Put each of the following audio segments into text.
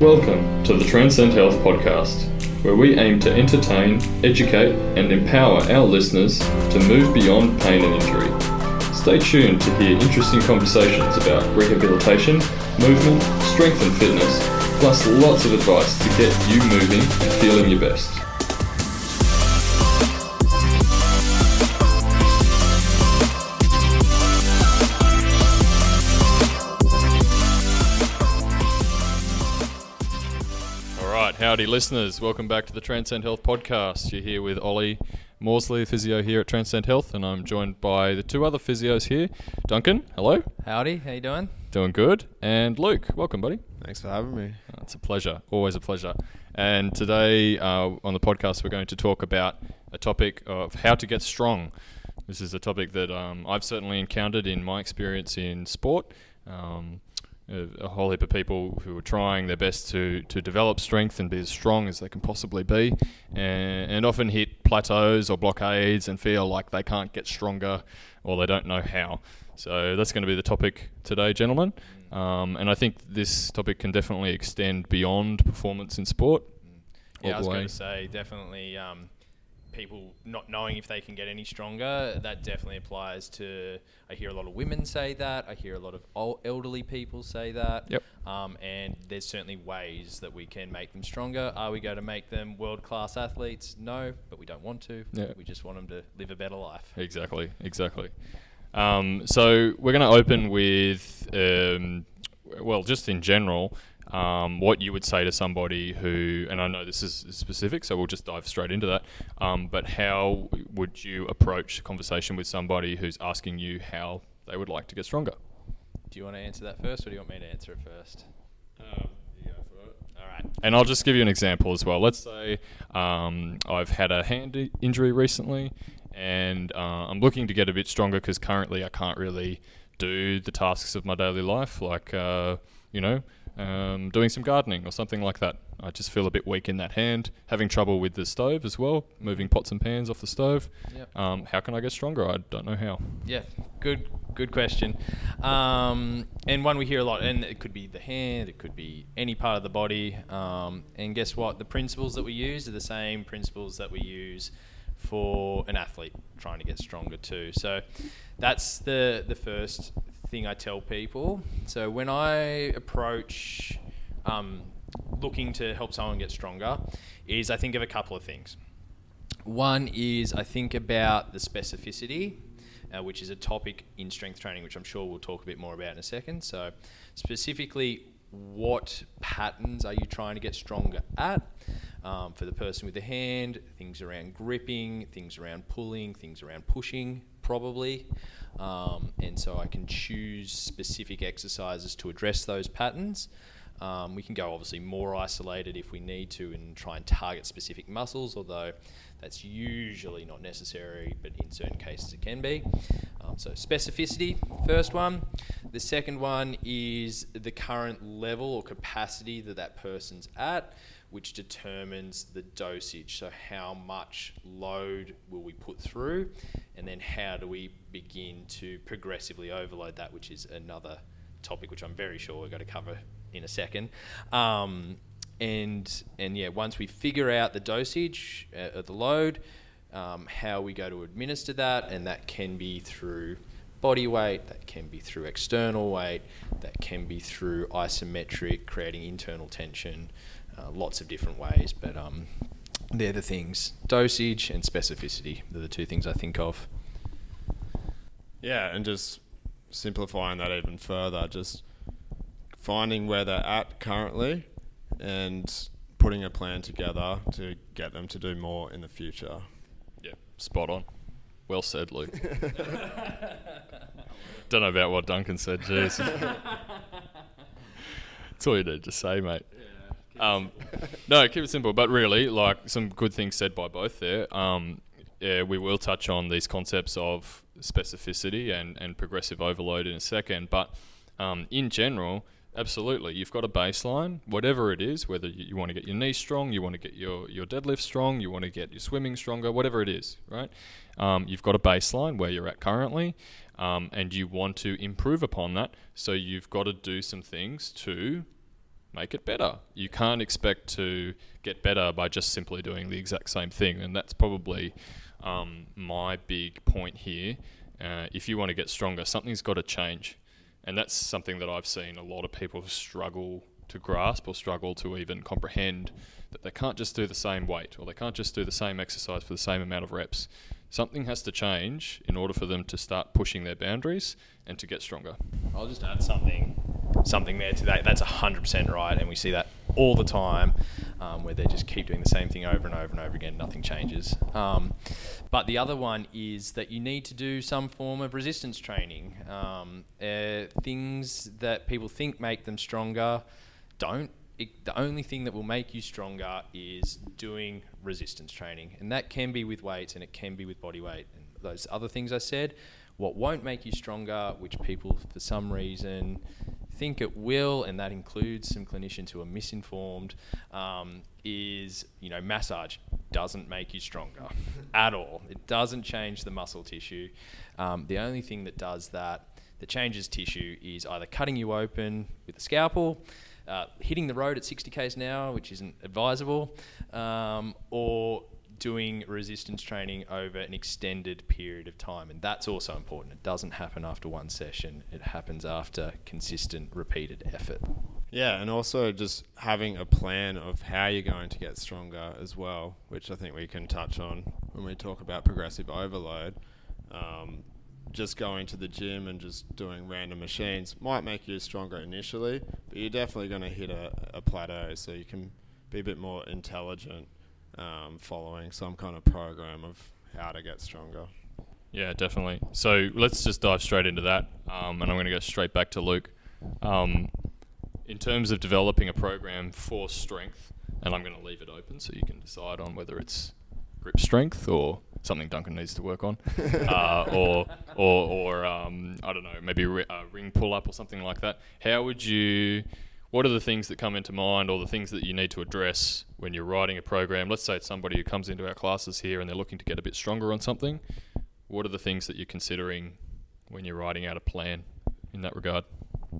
Welcome to the Transcend Health podcast, where we aim to entertain, educate, and empower our listeners to move beyond pain and injury. Stay tuned to hear interesting conversations about rehabilitation, movement, strength, and fitness, plus lots of advice to get you moving and feeling your best. Howdy listeners. Welcome back to the Transcend Health podcast. You're here with Ollie Morsley, physio here at Transcend Health, and I'm joined by the two other physios here. Duncan, hello. Howdy, how you doing? Doing good. And Luke, welcome, buddy. Thanks for having me. Uh, It's a pleasure, always a pleasure. And today uh, on the podcast, we're going to talk about a topic of how to get strong. This is a topic that um, I've certainly encountered in my experience in sport. Um, a, a whole heap of people who are trying their best to, to develop strength and be as strong as they can possibly be, and, and often hit plateaus or blockades and feel like they can't get stronger or they don't know how. So that's going to be the topic today, gentlemen. Um, and I think this topic can definitely extend beyond performance in sport. Yeah, I was going to say definitely um, people not knowing if they can get any stronger. That definitely applies to. I hear a lot of women say that. I hear a lot of old elderly people say that. Yep. Um, and there's certainly ways that we can make them stronger. Are we going to make them world class athletes? No, but we don't want to. Yeah. We just want them to live a better life. Exactly, exactly. Um, so we're going to open with, um, well, just in general, um, what you would say to somebody who, and I know this is specific, so we'll just dive straight into that. Um, but how would you approach a conversation with somebody who's asking you how they would like to get stronger? Do you want to answer that first, or do you want me to answer it first? All right. And I'll just give you an example as well. Let's say um, I've had a hand i- injury recently, and uh, I'm looking to get a bit stronger because currently I can't really do the tasks of my daily life, like uh, you know, um, doing some gardening or something like that. I just feel a bit weak in that hand, having trouble with the stove as well, moving pots and pans off the stove. Yep. Um, how can I get stronger? I don't know how. Yeah, good, good question. Um, and one we hear a lot, and it could be the hand, it could be any part of the body. Um, and guess what? The principles that we use are the same principles that we use for an athlete trying to get stronger too. So that's the the first thing I tell people. So when I approach um, looking to help someone get stronger, is I think of a couple of things. One is I think about the specificity, uh, which is a topic in strength training, which I'm sure we'll talk a bit more about in a second. So, specifically, what patterns are you trying to get stronger at? Um, for the person with the hand, things around gripping, things around pulling, things around pushing, probably. Um, and so I can choose specific exercises to address those patterns. Um, we can go obviously more isolated if we need to and try and target specific muscles, although that's usually not necessary, but in certain cases it can be. Um, so, specificity, first one. The second one is the current level or capacity that that person's at, which determines the dosage. So, how much load will we put through, and then how do we begin to progressively overload that, which is another topic which I'm very sure we're going to cover in a second. Um, and and yeah, once we figure out the dosage uh, of the load, um, how we go to administer that, and that can be through body weight, that can be through external weight, that can be through isometric, creating internal tension, uh, lots of different ways. But um, they're the things: dosage and specificity. They're the two things I think of. Yeah, and just simplifying that even further, just finding where they're at currently and putting a plan together to get them to do more in the future. Yeah, spot on. Well said, Luke. Don't know about what Duncan said. Jeez. That's all you need to say, mate. Um, no, keep it simple. But really, like some good things said by both there. Um, yeah, we will touch on these concepts of specificity and, and progressive overload in a second. But um, in general, absolutely, you've got a baseline, whatever it is, whether you, you want to get your knees strong, you want to get your, your deadlift strong, you want to get your swimming stronger, whatever it is, right? Um, you've got a baseline where you're at currently, um, and you want to improve upon that. So you've got to do some things to make it better. You can't expect to get better by just simply doing the exact same thing, and that's probably um, my big point here. Uh, if you want to get stronger, something's got to change, and that's something that I've seen a lot of people struggle to grasp or struggle to even comprehend that they can't just do the same weight or they can't just do the same exercise for the same amount of reps. Something has to change in order for them to start pushing their boundaries and to get stronger. I'll just add something something there today. that. That's 100% right, and we see that all the time um, where they just keep doing the same thing over and over and over again, nothing changes. Um, but the other one is that you need to do some form of resistance training. Um, uh, things that people think make them stronger don't. It, the only thing that will make you stronger is doing resistance training, and that can be with weights and it can be with body weight. And those other things I said, what won't make you stronger, which people for some reason think it will, and that includes some clinicians who are misinformed, um, is you know massage doesn't make you stronger at all. It doesn't change the muscle tissue. Um, the only thing that does that, that changes tissue, is either cutting you open with a scalpel. Uh, hitting the road at 60 k's an hour, which isn't advisable, um, or doing resistance training over an extended period of time. And that's also important. It doesn't happen after one session, it happens after consistent, repeated effort. Yeah, and also just having a plan of how you're going to get stronger as well, which I think we can touch on when we talk about progressive overload. Um, just going to the gym and just doing random machines might make you stronger initially, but you're definitely going to hit a, a plateau, so you can be a bit more intelligent um, following some kind of program of how to get stronger. Yeah, definitely. So let's just dive straight into that, um, and I'm going to go straight back to Luke. Um, in terms of developing a program for strength, and I'm going to leave it open so you can decide on whether it's grip strength or something Duncan needs to work on, uh, or or, or um, I don't know, maybe a ring pull up or something like that. How would you what are the things that come into mind or the things that you need to address when you're writing a program? Let's say it's somebody who comes into our classes here and they're looking to get a bit stronger on something. What are the things that you're considering when you're writing out a plan in that regard?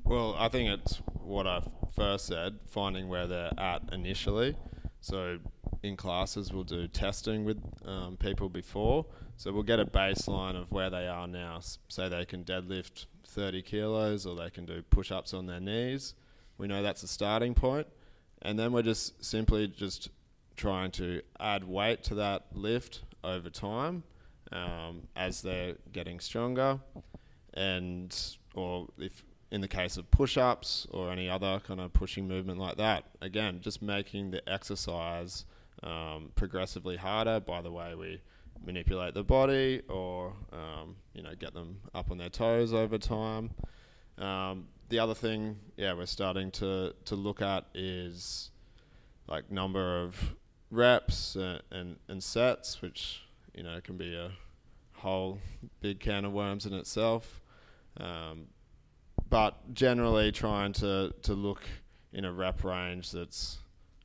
Well, I think it's what I first said, finding where they're at initially. So in classes, we'll do testing with um, people before. So we'll get a baseline of where they are now. Say they can deadlift 30 kilos or they can do push ups on their knees we know that's a starting point, and then we're just simply just trying to add weight to that lift over time um, as they're getting stronger, and or if in the case of push-ups or any other kind of pushing movement like that, again, just making the exercise um, progressively harder by the way we manipulate the body or um, you know get them up on their toes over time. Um, the other thing, yeah, we're starting to to look at is like number of reps and, and, and sets, which you know can be a whole big can of worms in itself. Um, but generally, trying to to look in a rep range that's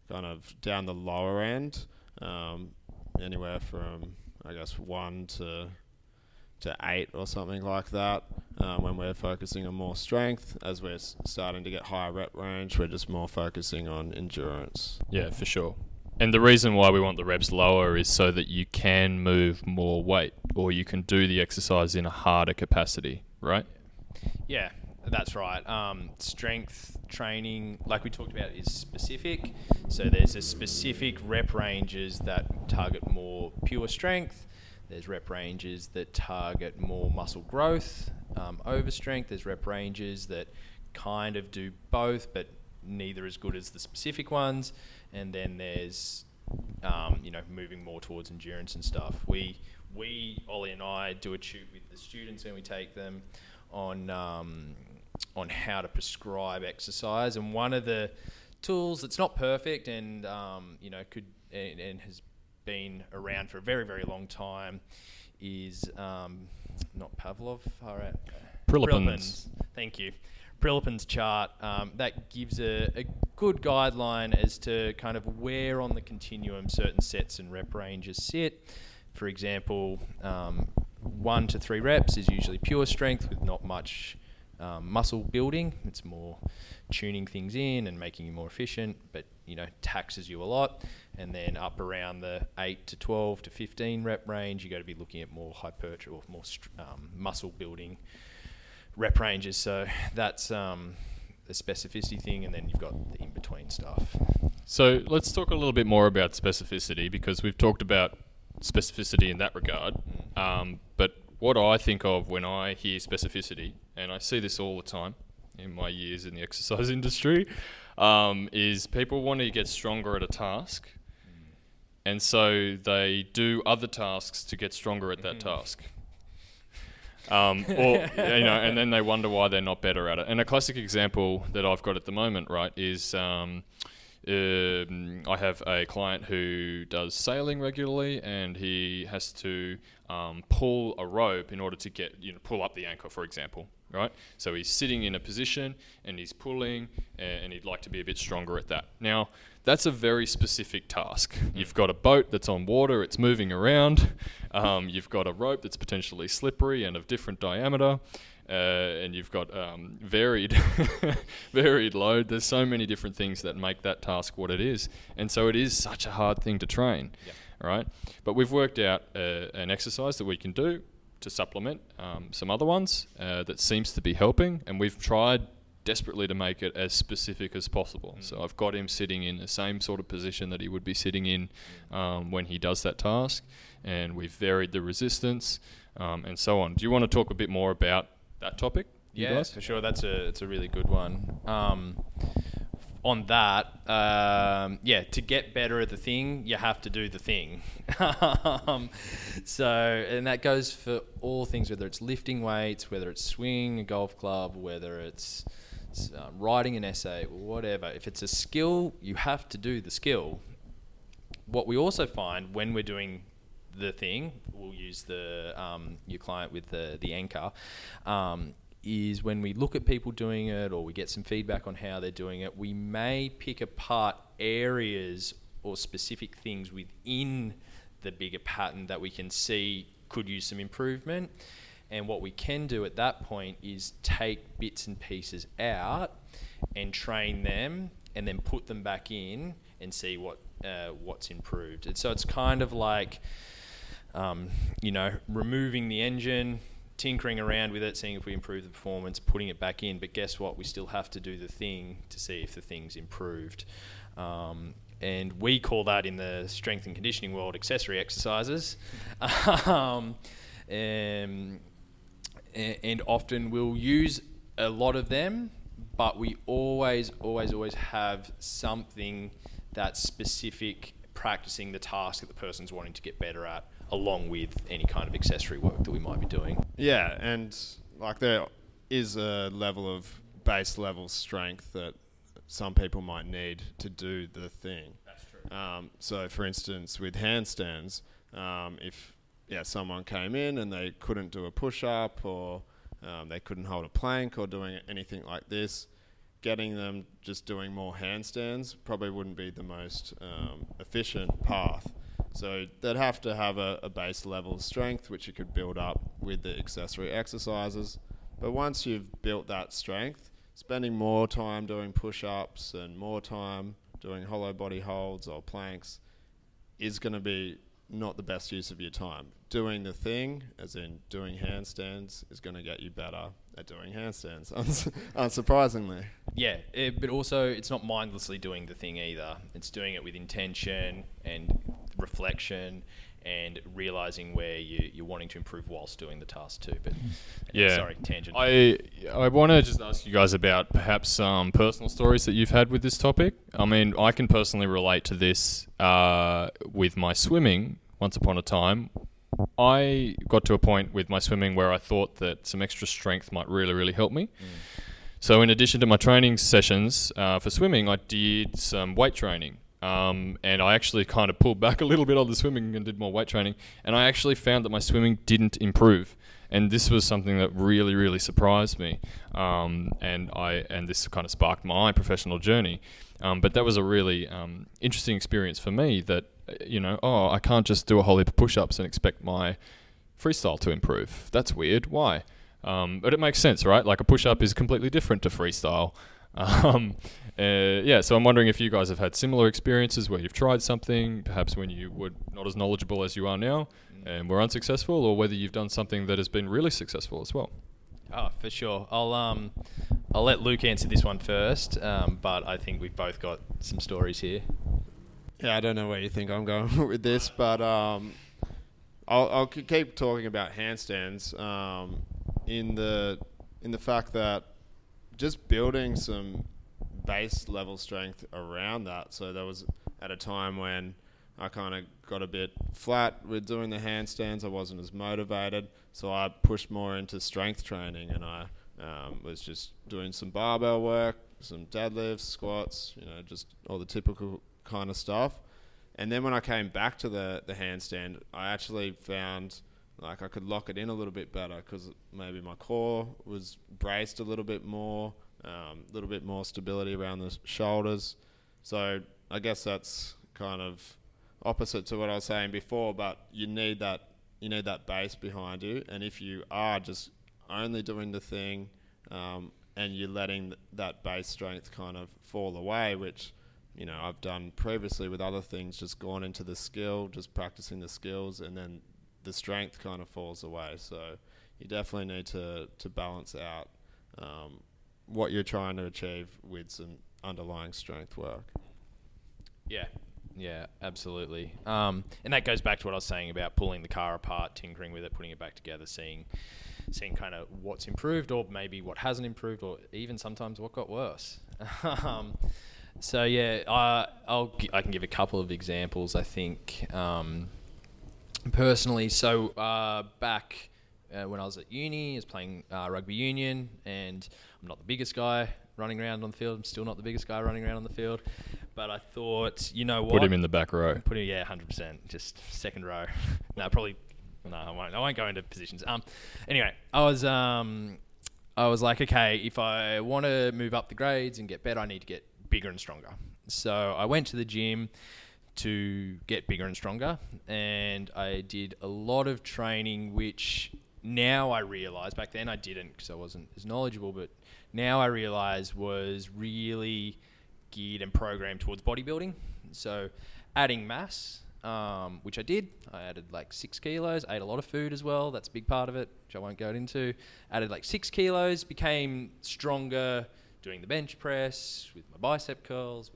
kind of down the lower end, um, anywhere from I guess one to to eight or something like that. Um, when we're focusing on more strength, as we're starting to get higher rep range, we're just more focusing on endurance. Yeah, for sure. And the reason why we want the reps lower is so that you can move more weight or you can do the exercise in a harder capacity, right? Yeah, that's right. Um, strength training, like we talked about, is specific. So there's a specific rep ranges that target more pure strength there's rep ranges that target more muscle growth um, over strength. There's rep ranges that kind of do both, but neither as good as the specific ones. And then there's um, you know moving more towards endurance and stuff. We we Ollie and I do a shoot with the students when we take them on um, on how to prescribe exercise. And one of the tools that's not perfect and um, you know could and, and has been around for a very, very long time is um, not Pavlov, all right. Prilepin's. Thank you. Prilepin's chart um, that gives a, a, good guideline as to kind of where on the continuum certain sets and rep ranges sit. For example, um, one to three reps is usually pure strength with not much um, muscle building. It's more tuning things in and making you more efficient, but you know taxes you a lot. And then up around the eight to twelve to fifteen rep range, you got to be looking at more hypertrophy or more um, muscle building rep ranges. So that's um, the specificity thing, and then you've got the in between stuff. So let's talk a little bit more about specificity because we've talked about specificity in that regard. Um, but what I think of when I hear specificity, and I see this all the time in my years in the exercise industry, um, is people want to get stronger at a task, and so they do other tasks to get stronger at that Mm-hmm. task. Um, or you know, and then they wonder why they're not better at it. And a classic example that I've got at the moment, right, is um, um, I have a client who does sailing regularly, and he has to um, pull a rope in order to get you know pull up the anchor, for example, right? So he's sitting in a position and he's pulling, a- and he'd like to be a bit stronger at that. Now, that's a very specific task. You've got a boat that's on water, it's moving around. Um, you've got a rope that's potentially slippery and of different diameter. Uh, and you've got um, varied, varied load. There's so many different things that make that task what it is, and so it is such a hard thing to train, Yep. right? But we've worked out uh, an exercise that we can do to supplement um, some other ones uh, that seems to be helping, and we've tried desperately to make it as specific as possible. So I've got him sitting in the same sort of position that he would be sitting in um, when he does that task, and we've varied the resistance um, and so on. Do you want to talk a bit more about that topic? you Yeah, guys? for sure. That's a it's a really good one. Um, on that, um, yeah, to get better at the thing, you have to do the thing. um, so, and that goes for all things, whether it's lifting weights, whether it's swinging a golf club, whether it's uh, writing an essay, whatever. If it's a skill, you have to do the skill. What we also find when we're doing the thing, we'll use the um, your client with the the anchor. Is when we look at people doing it or we get some feedback on how they're doing it, we may pick apart areas or specific things within the bigger pattern that we can see could use some improvement. And what we can do at that point is take bits and pieces out and train them and then put them back in and see what uh, what's improved. And so it's kind of like um, you know, removing the engine, tinkering around with it, seeing if we improve the performance, putting it back in. But guess what? We still have to do the thing to see if the thing's improved. Um, and we call that in the strength and conditioning world accessory exercises. um, and, and often we'll use a lot of them, but we always, always, always have something that's specific practicing the task that the person's wanting to get better at along with any kind of accessory work that we might be doing. Yeah, and like there is a level of base level strength that some people might need to do the thing. That's true. Um, so, for instance, with handstands, um, if yeah someone came in and they couldn't do a push up or um, they couldn't hold a plank or doing anything like this, getting them just doing more handstands probably wouldn't be the most um, efficient path. So they'd have to have a, a base level of strength, which you could build up with the accessory exercises. But once you've built that strength, spending more time doing push ups and more time doing hollow body holds or planks is going to be not the best use of your time. Doing the thing, as in doing handstands, is going to get you better at doing handstands, uns- unsurprisingly. Yeah, it, but also it's not mindlessly doing the thing either. It's doing it with intention and reflection and realizing where you, you're wanting to improve whilst doing the task too. But Yeah. sorry, tangent. I I want to just ask you guys about perhaps some personal stories that you've had with this topic. I mean, I can personally relate to this uh, with my swimming. Once upon a time, I got to a point with my swimming where I thought that some extra strength might really, really help me. So, in addition to my training sessions uh, for swimming, I did some weight training. Um, and I actually kind of pulled back a little bit on the swimming and did more weight training. And I actually found that my swimming didn't improve. And this was something that really, really surprised me. Um, and I and this kind of sparked my professional journey. Um, but that was a really um, interesting experience for me. That uh, you know, oh, I can't just do a whole heap of push-ups and expect my freestyle to improve. That's weird. Why? Um, but it makes sense, right? Like a push up is completely different to freestyle. Um, uh, yeah, so I'm wondering if you guys have had similar experiences where you've tried something, perhaps when you were not as knowledgeable as you are now and were unsuccessful, or whether you've done something that has been really successful as well. Oh, for sure. I'll um, I'll let Luke answer this one first, um, but I think we've both got some stories here. Yeah, I don't know where you think I'm going with this, but um, I'll, I'll keep talking about handstands um, in the in the fact that just building some base level strength around that. So there was at a time when I kind of got a bit flat with doing the handstands. I wasn't as motivated, so I pushed more into strength training, and I um, was just doing some barbell work, some deadlifts, squats, you know, just all the typical kind of stuff. And then when I came back to the the handstand, I actually found like I could lock it in a little bit better because maybe my core was braced a little bit more, a um, little bit more stability around the shoulders. So I guess that's kind of opposite to what I was saying before, but you need that you need that base behind you, and if you are just only doing the thing um, and you're letting th- that base strength kind of fall away, which you know I've done previously with other things, just gone into the skill, just practicing the skills, and then the strength kind of falls away. So you definitely need to to balance out um, what you're trying to achieve with some underlying strength work. Yeah, yeah, absolutely. Um, and that goes back to what I was saying about pulling the car apart, tinkering with it, putting it back together, seeing, seeing kind of what's improved, or maybe what hasn't improved, or even sometimes what got worse. um, so yeah, I, I'll gi- I can give a couple of examples. I think um, personally. So uh, back uh, when I was at uni, I was playing uh, rugby union, and I'm not the biggest guy running around on the field. I'm still not the biggest guy running around on the field. But I thought, you know what? Put him in the back row. Put him, yeah, hundred percent, just second row. no, probably. No, I won't. I won't go into positions. Um, anyway, I was um, I was like, okay, if I want to move up the grades and get better, I need to get bigger and stronger. So I went to the gym to get bigger and stronger, and I did a lot of training, which now I realize back then I didn't because I wasn't as knowledgeable, but now I realize was really geared and programmed towards bodybuilding. So adding mass, um, which I did. I added like six kilos, ate a lot of food as well. That's a big part of it, which I won't go into. Added like six kilos, became stronger doing the bench press with my bicep curls,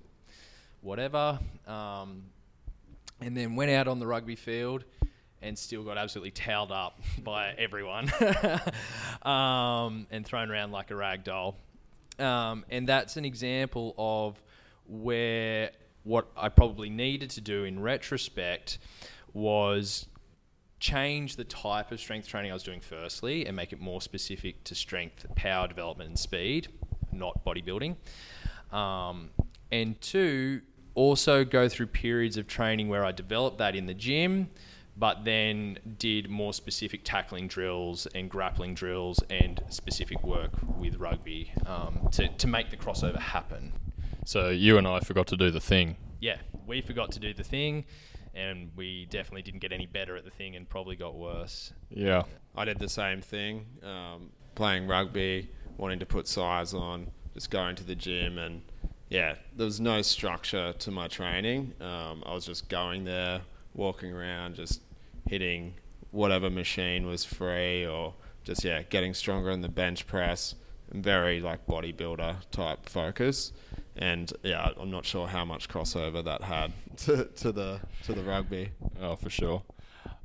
whatever. Um, and then went out on the rugby field and still got absolutely towed up by everyone um, and thrown around like a rag doll. Um, and that's an example of where what I probably needed to do in retrospect was change the type of strength training I was doing firstly and make it more specific to strength, power development, and speed, not bodybuilding. Um, and two, also go through periods of training where I developed that in the gym, but then did more specific tackling drills and grappling drills and specific work with rugby um, to, to make the crossover happen. So you and I forgot to do the thing. Yeah, we forgot to do the thing, and we definitely didn't get any better at the thing and probably got worse. Yeah. I did the same thing, um, playing rugby, wanting to put size on, just going to the gym, and yeah, there was no structure to my training. Um, I was just going there, walking around, just hitting whatever machine was free, or just yeah, getting stronger in the bench press. Very like bodybuilder type focus, and yeah, I'm not sure how much crossover that had to, to the to the rugby. Oh, for sure.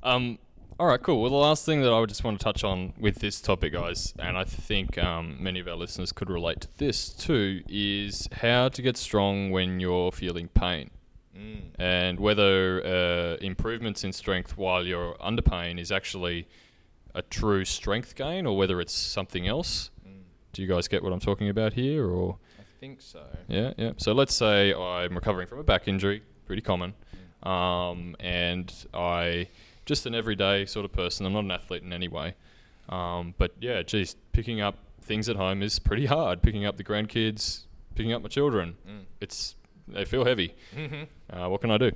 Um, all right, cool. Well, the last thing that I would just want to touch on with this topic, guys, and I think um, many of our listeners could relate to this too, is how to get strong when you're feeling pain. Mm. And whether uh, improvements in strength while you're under pain is actually a true strength gain or whether it's something else. Mm. Do you guys get what I'm talking about here? Or I think so. yeah, yeah. So let's say I'm recovering from a back injury, pretty common, um, and I just an everyday sort of person. I'm not an athlete in any way, um, but yeah, geez, picking up things at home is pretty hard. Picking up the grandkids, picking up my children, Mm. it's they feel heavy. Mhm. Uh, what can I do?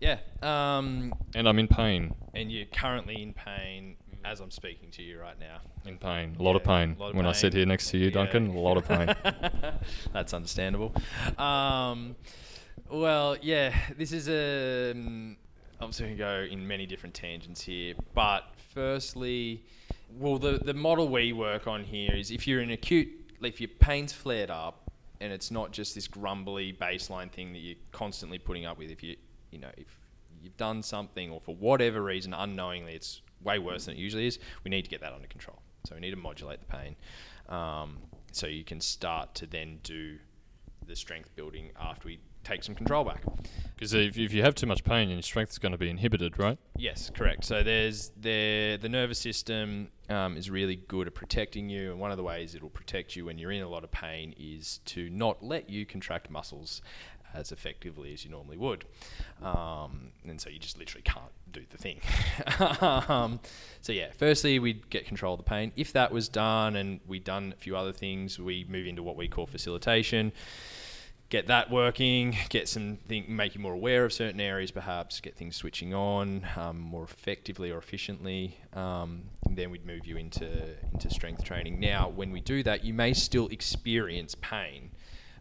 Yeah. Um, And I'm in pain. and you're currently in pain as I'm speaking to you right now. In pain, a lot of pain. lot of when I sit here next to you, Yeah. Duncan, a lot of pain. That's understandable. Um, well, yeah, this is a. Um, obviously, we can go in many different tangents here, but firstly, well, the the model we work on here is if you're in acute, if your pain's flared up, and it's not just this grumbly baseline thing that you're constantly putting up with. If you, you know, if you've done something or for whatever reason unknowingly it's way worse than it usually is, we need to get that under control. So we need to modulate the pain. Um, so you can start to then do the strength building after we take some control back. Because if, if you have too much pain, your strength is going to be inhibited, right? Yes, correct. So there's the the nervous system um, is really good at protecting you, and one of the ways it'll protect you when you're in a lot of pain is to not let you contract muscles as effectively as you normally would, um, and so you just literally can't do the thing. um, so yeah, firstly we'd get control of the pain. If that was done, and we'd done a few other things, we move into what we call facilitation get that working, get some thing, make you more aware of certain areas, perhaps get things switching on um, more effectively or efficiently. Um, then we'd move you into into strength training. Now, when we do that, you may still experience pain,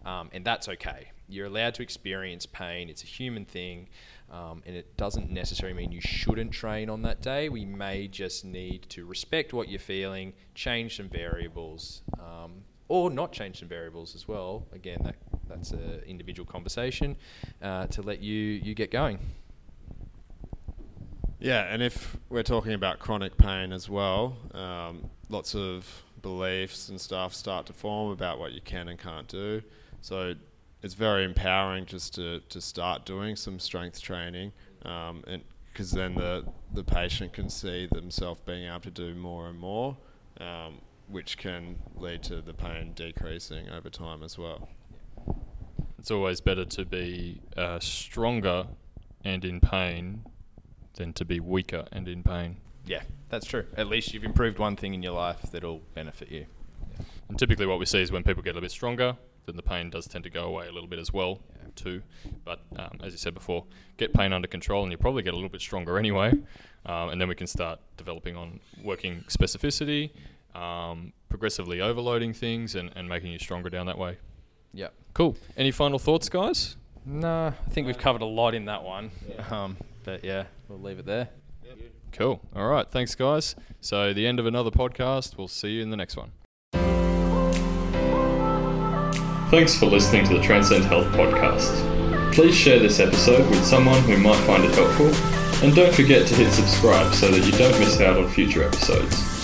um, and that's okay. You're allowed to experience pain. It's a human thing. Um, and it doesn't necessarily mean you shouldn't train on that day. We may just need to respect what you're feeling, change some variables, um, or not change some variables as well. Again, that that's an individual conversation uh, to let you you get going. Yeah, and if we're talking about chronic pain as well, um, lots of beliefs and stuff start to form about what you can and can't do. So it's very empowering just to, to start doing some strength training, um, and because then the the patient can see themselves being able to do more and more, um, which can lead to the pain decreasing over time as well. It's always better to be uh, stronger and in pain than to be weaker and in pain. Yeah, that's true. At least you've improved one thing in your life that'll benefit you. And typically, what we see is when people get a little bit stronger, then the pain does tend to go away a little bit as well, too. But um, as you said before, get pain under control, and you probably get a little bit stronger anyway. Um, and then we can start developing on working specificity, um, progressively overloading things, and, and making you stronger down that way. Yep. Cool. Any final thoughts, guys? No, I think we've covered a lot in that one. Um, but yeah, we'll leave it there. Cool. All right. Thanks, guys. So, the end of another podcast. We'll see you in the next one. Thanks for listening to the Transcend Health podcast. Please share this episode with someone who might find it helpful, and don't forget to hit subscribe so that you don't miss out on future episodes.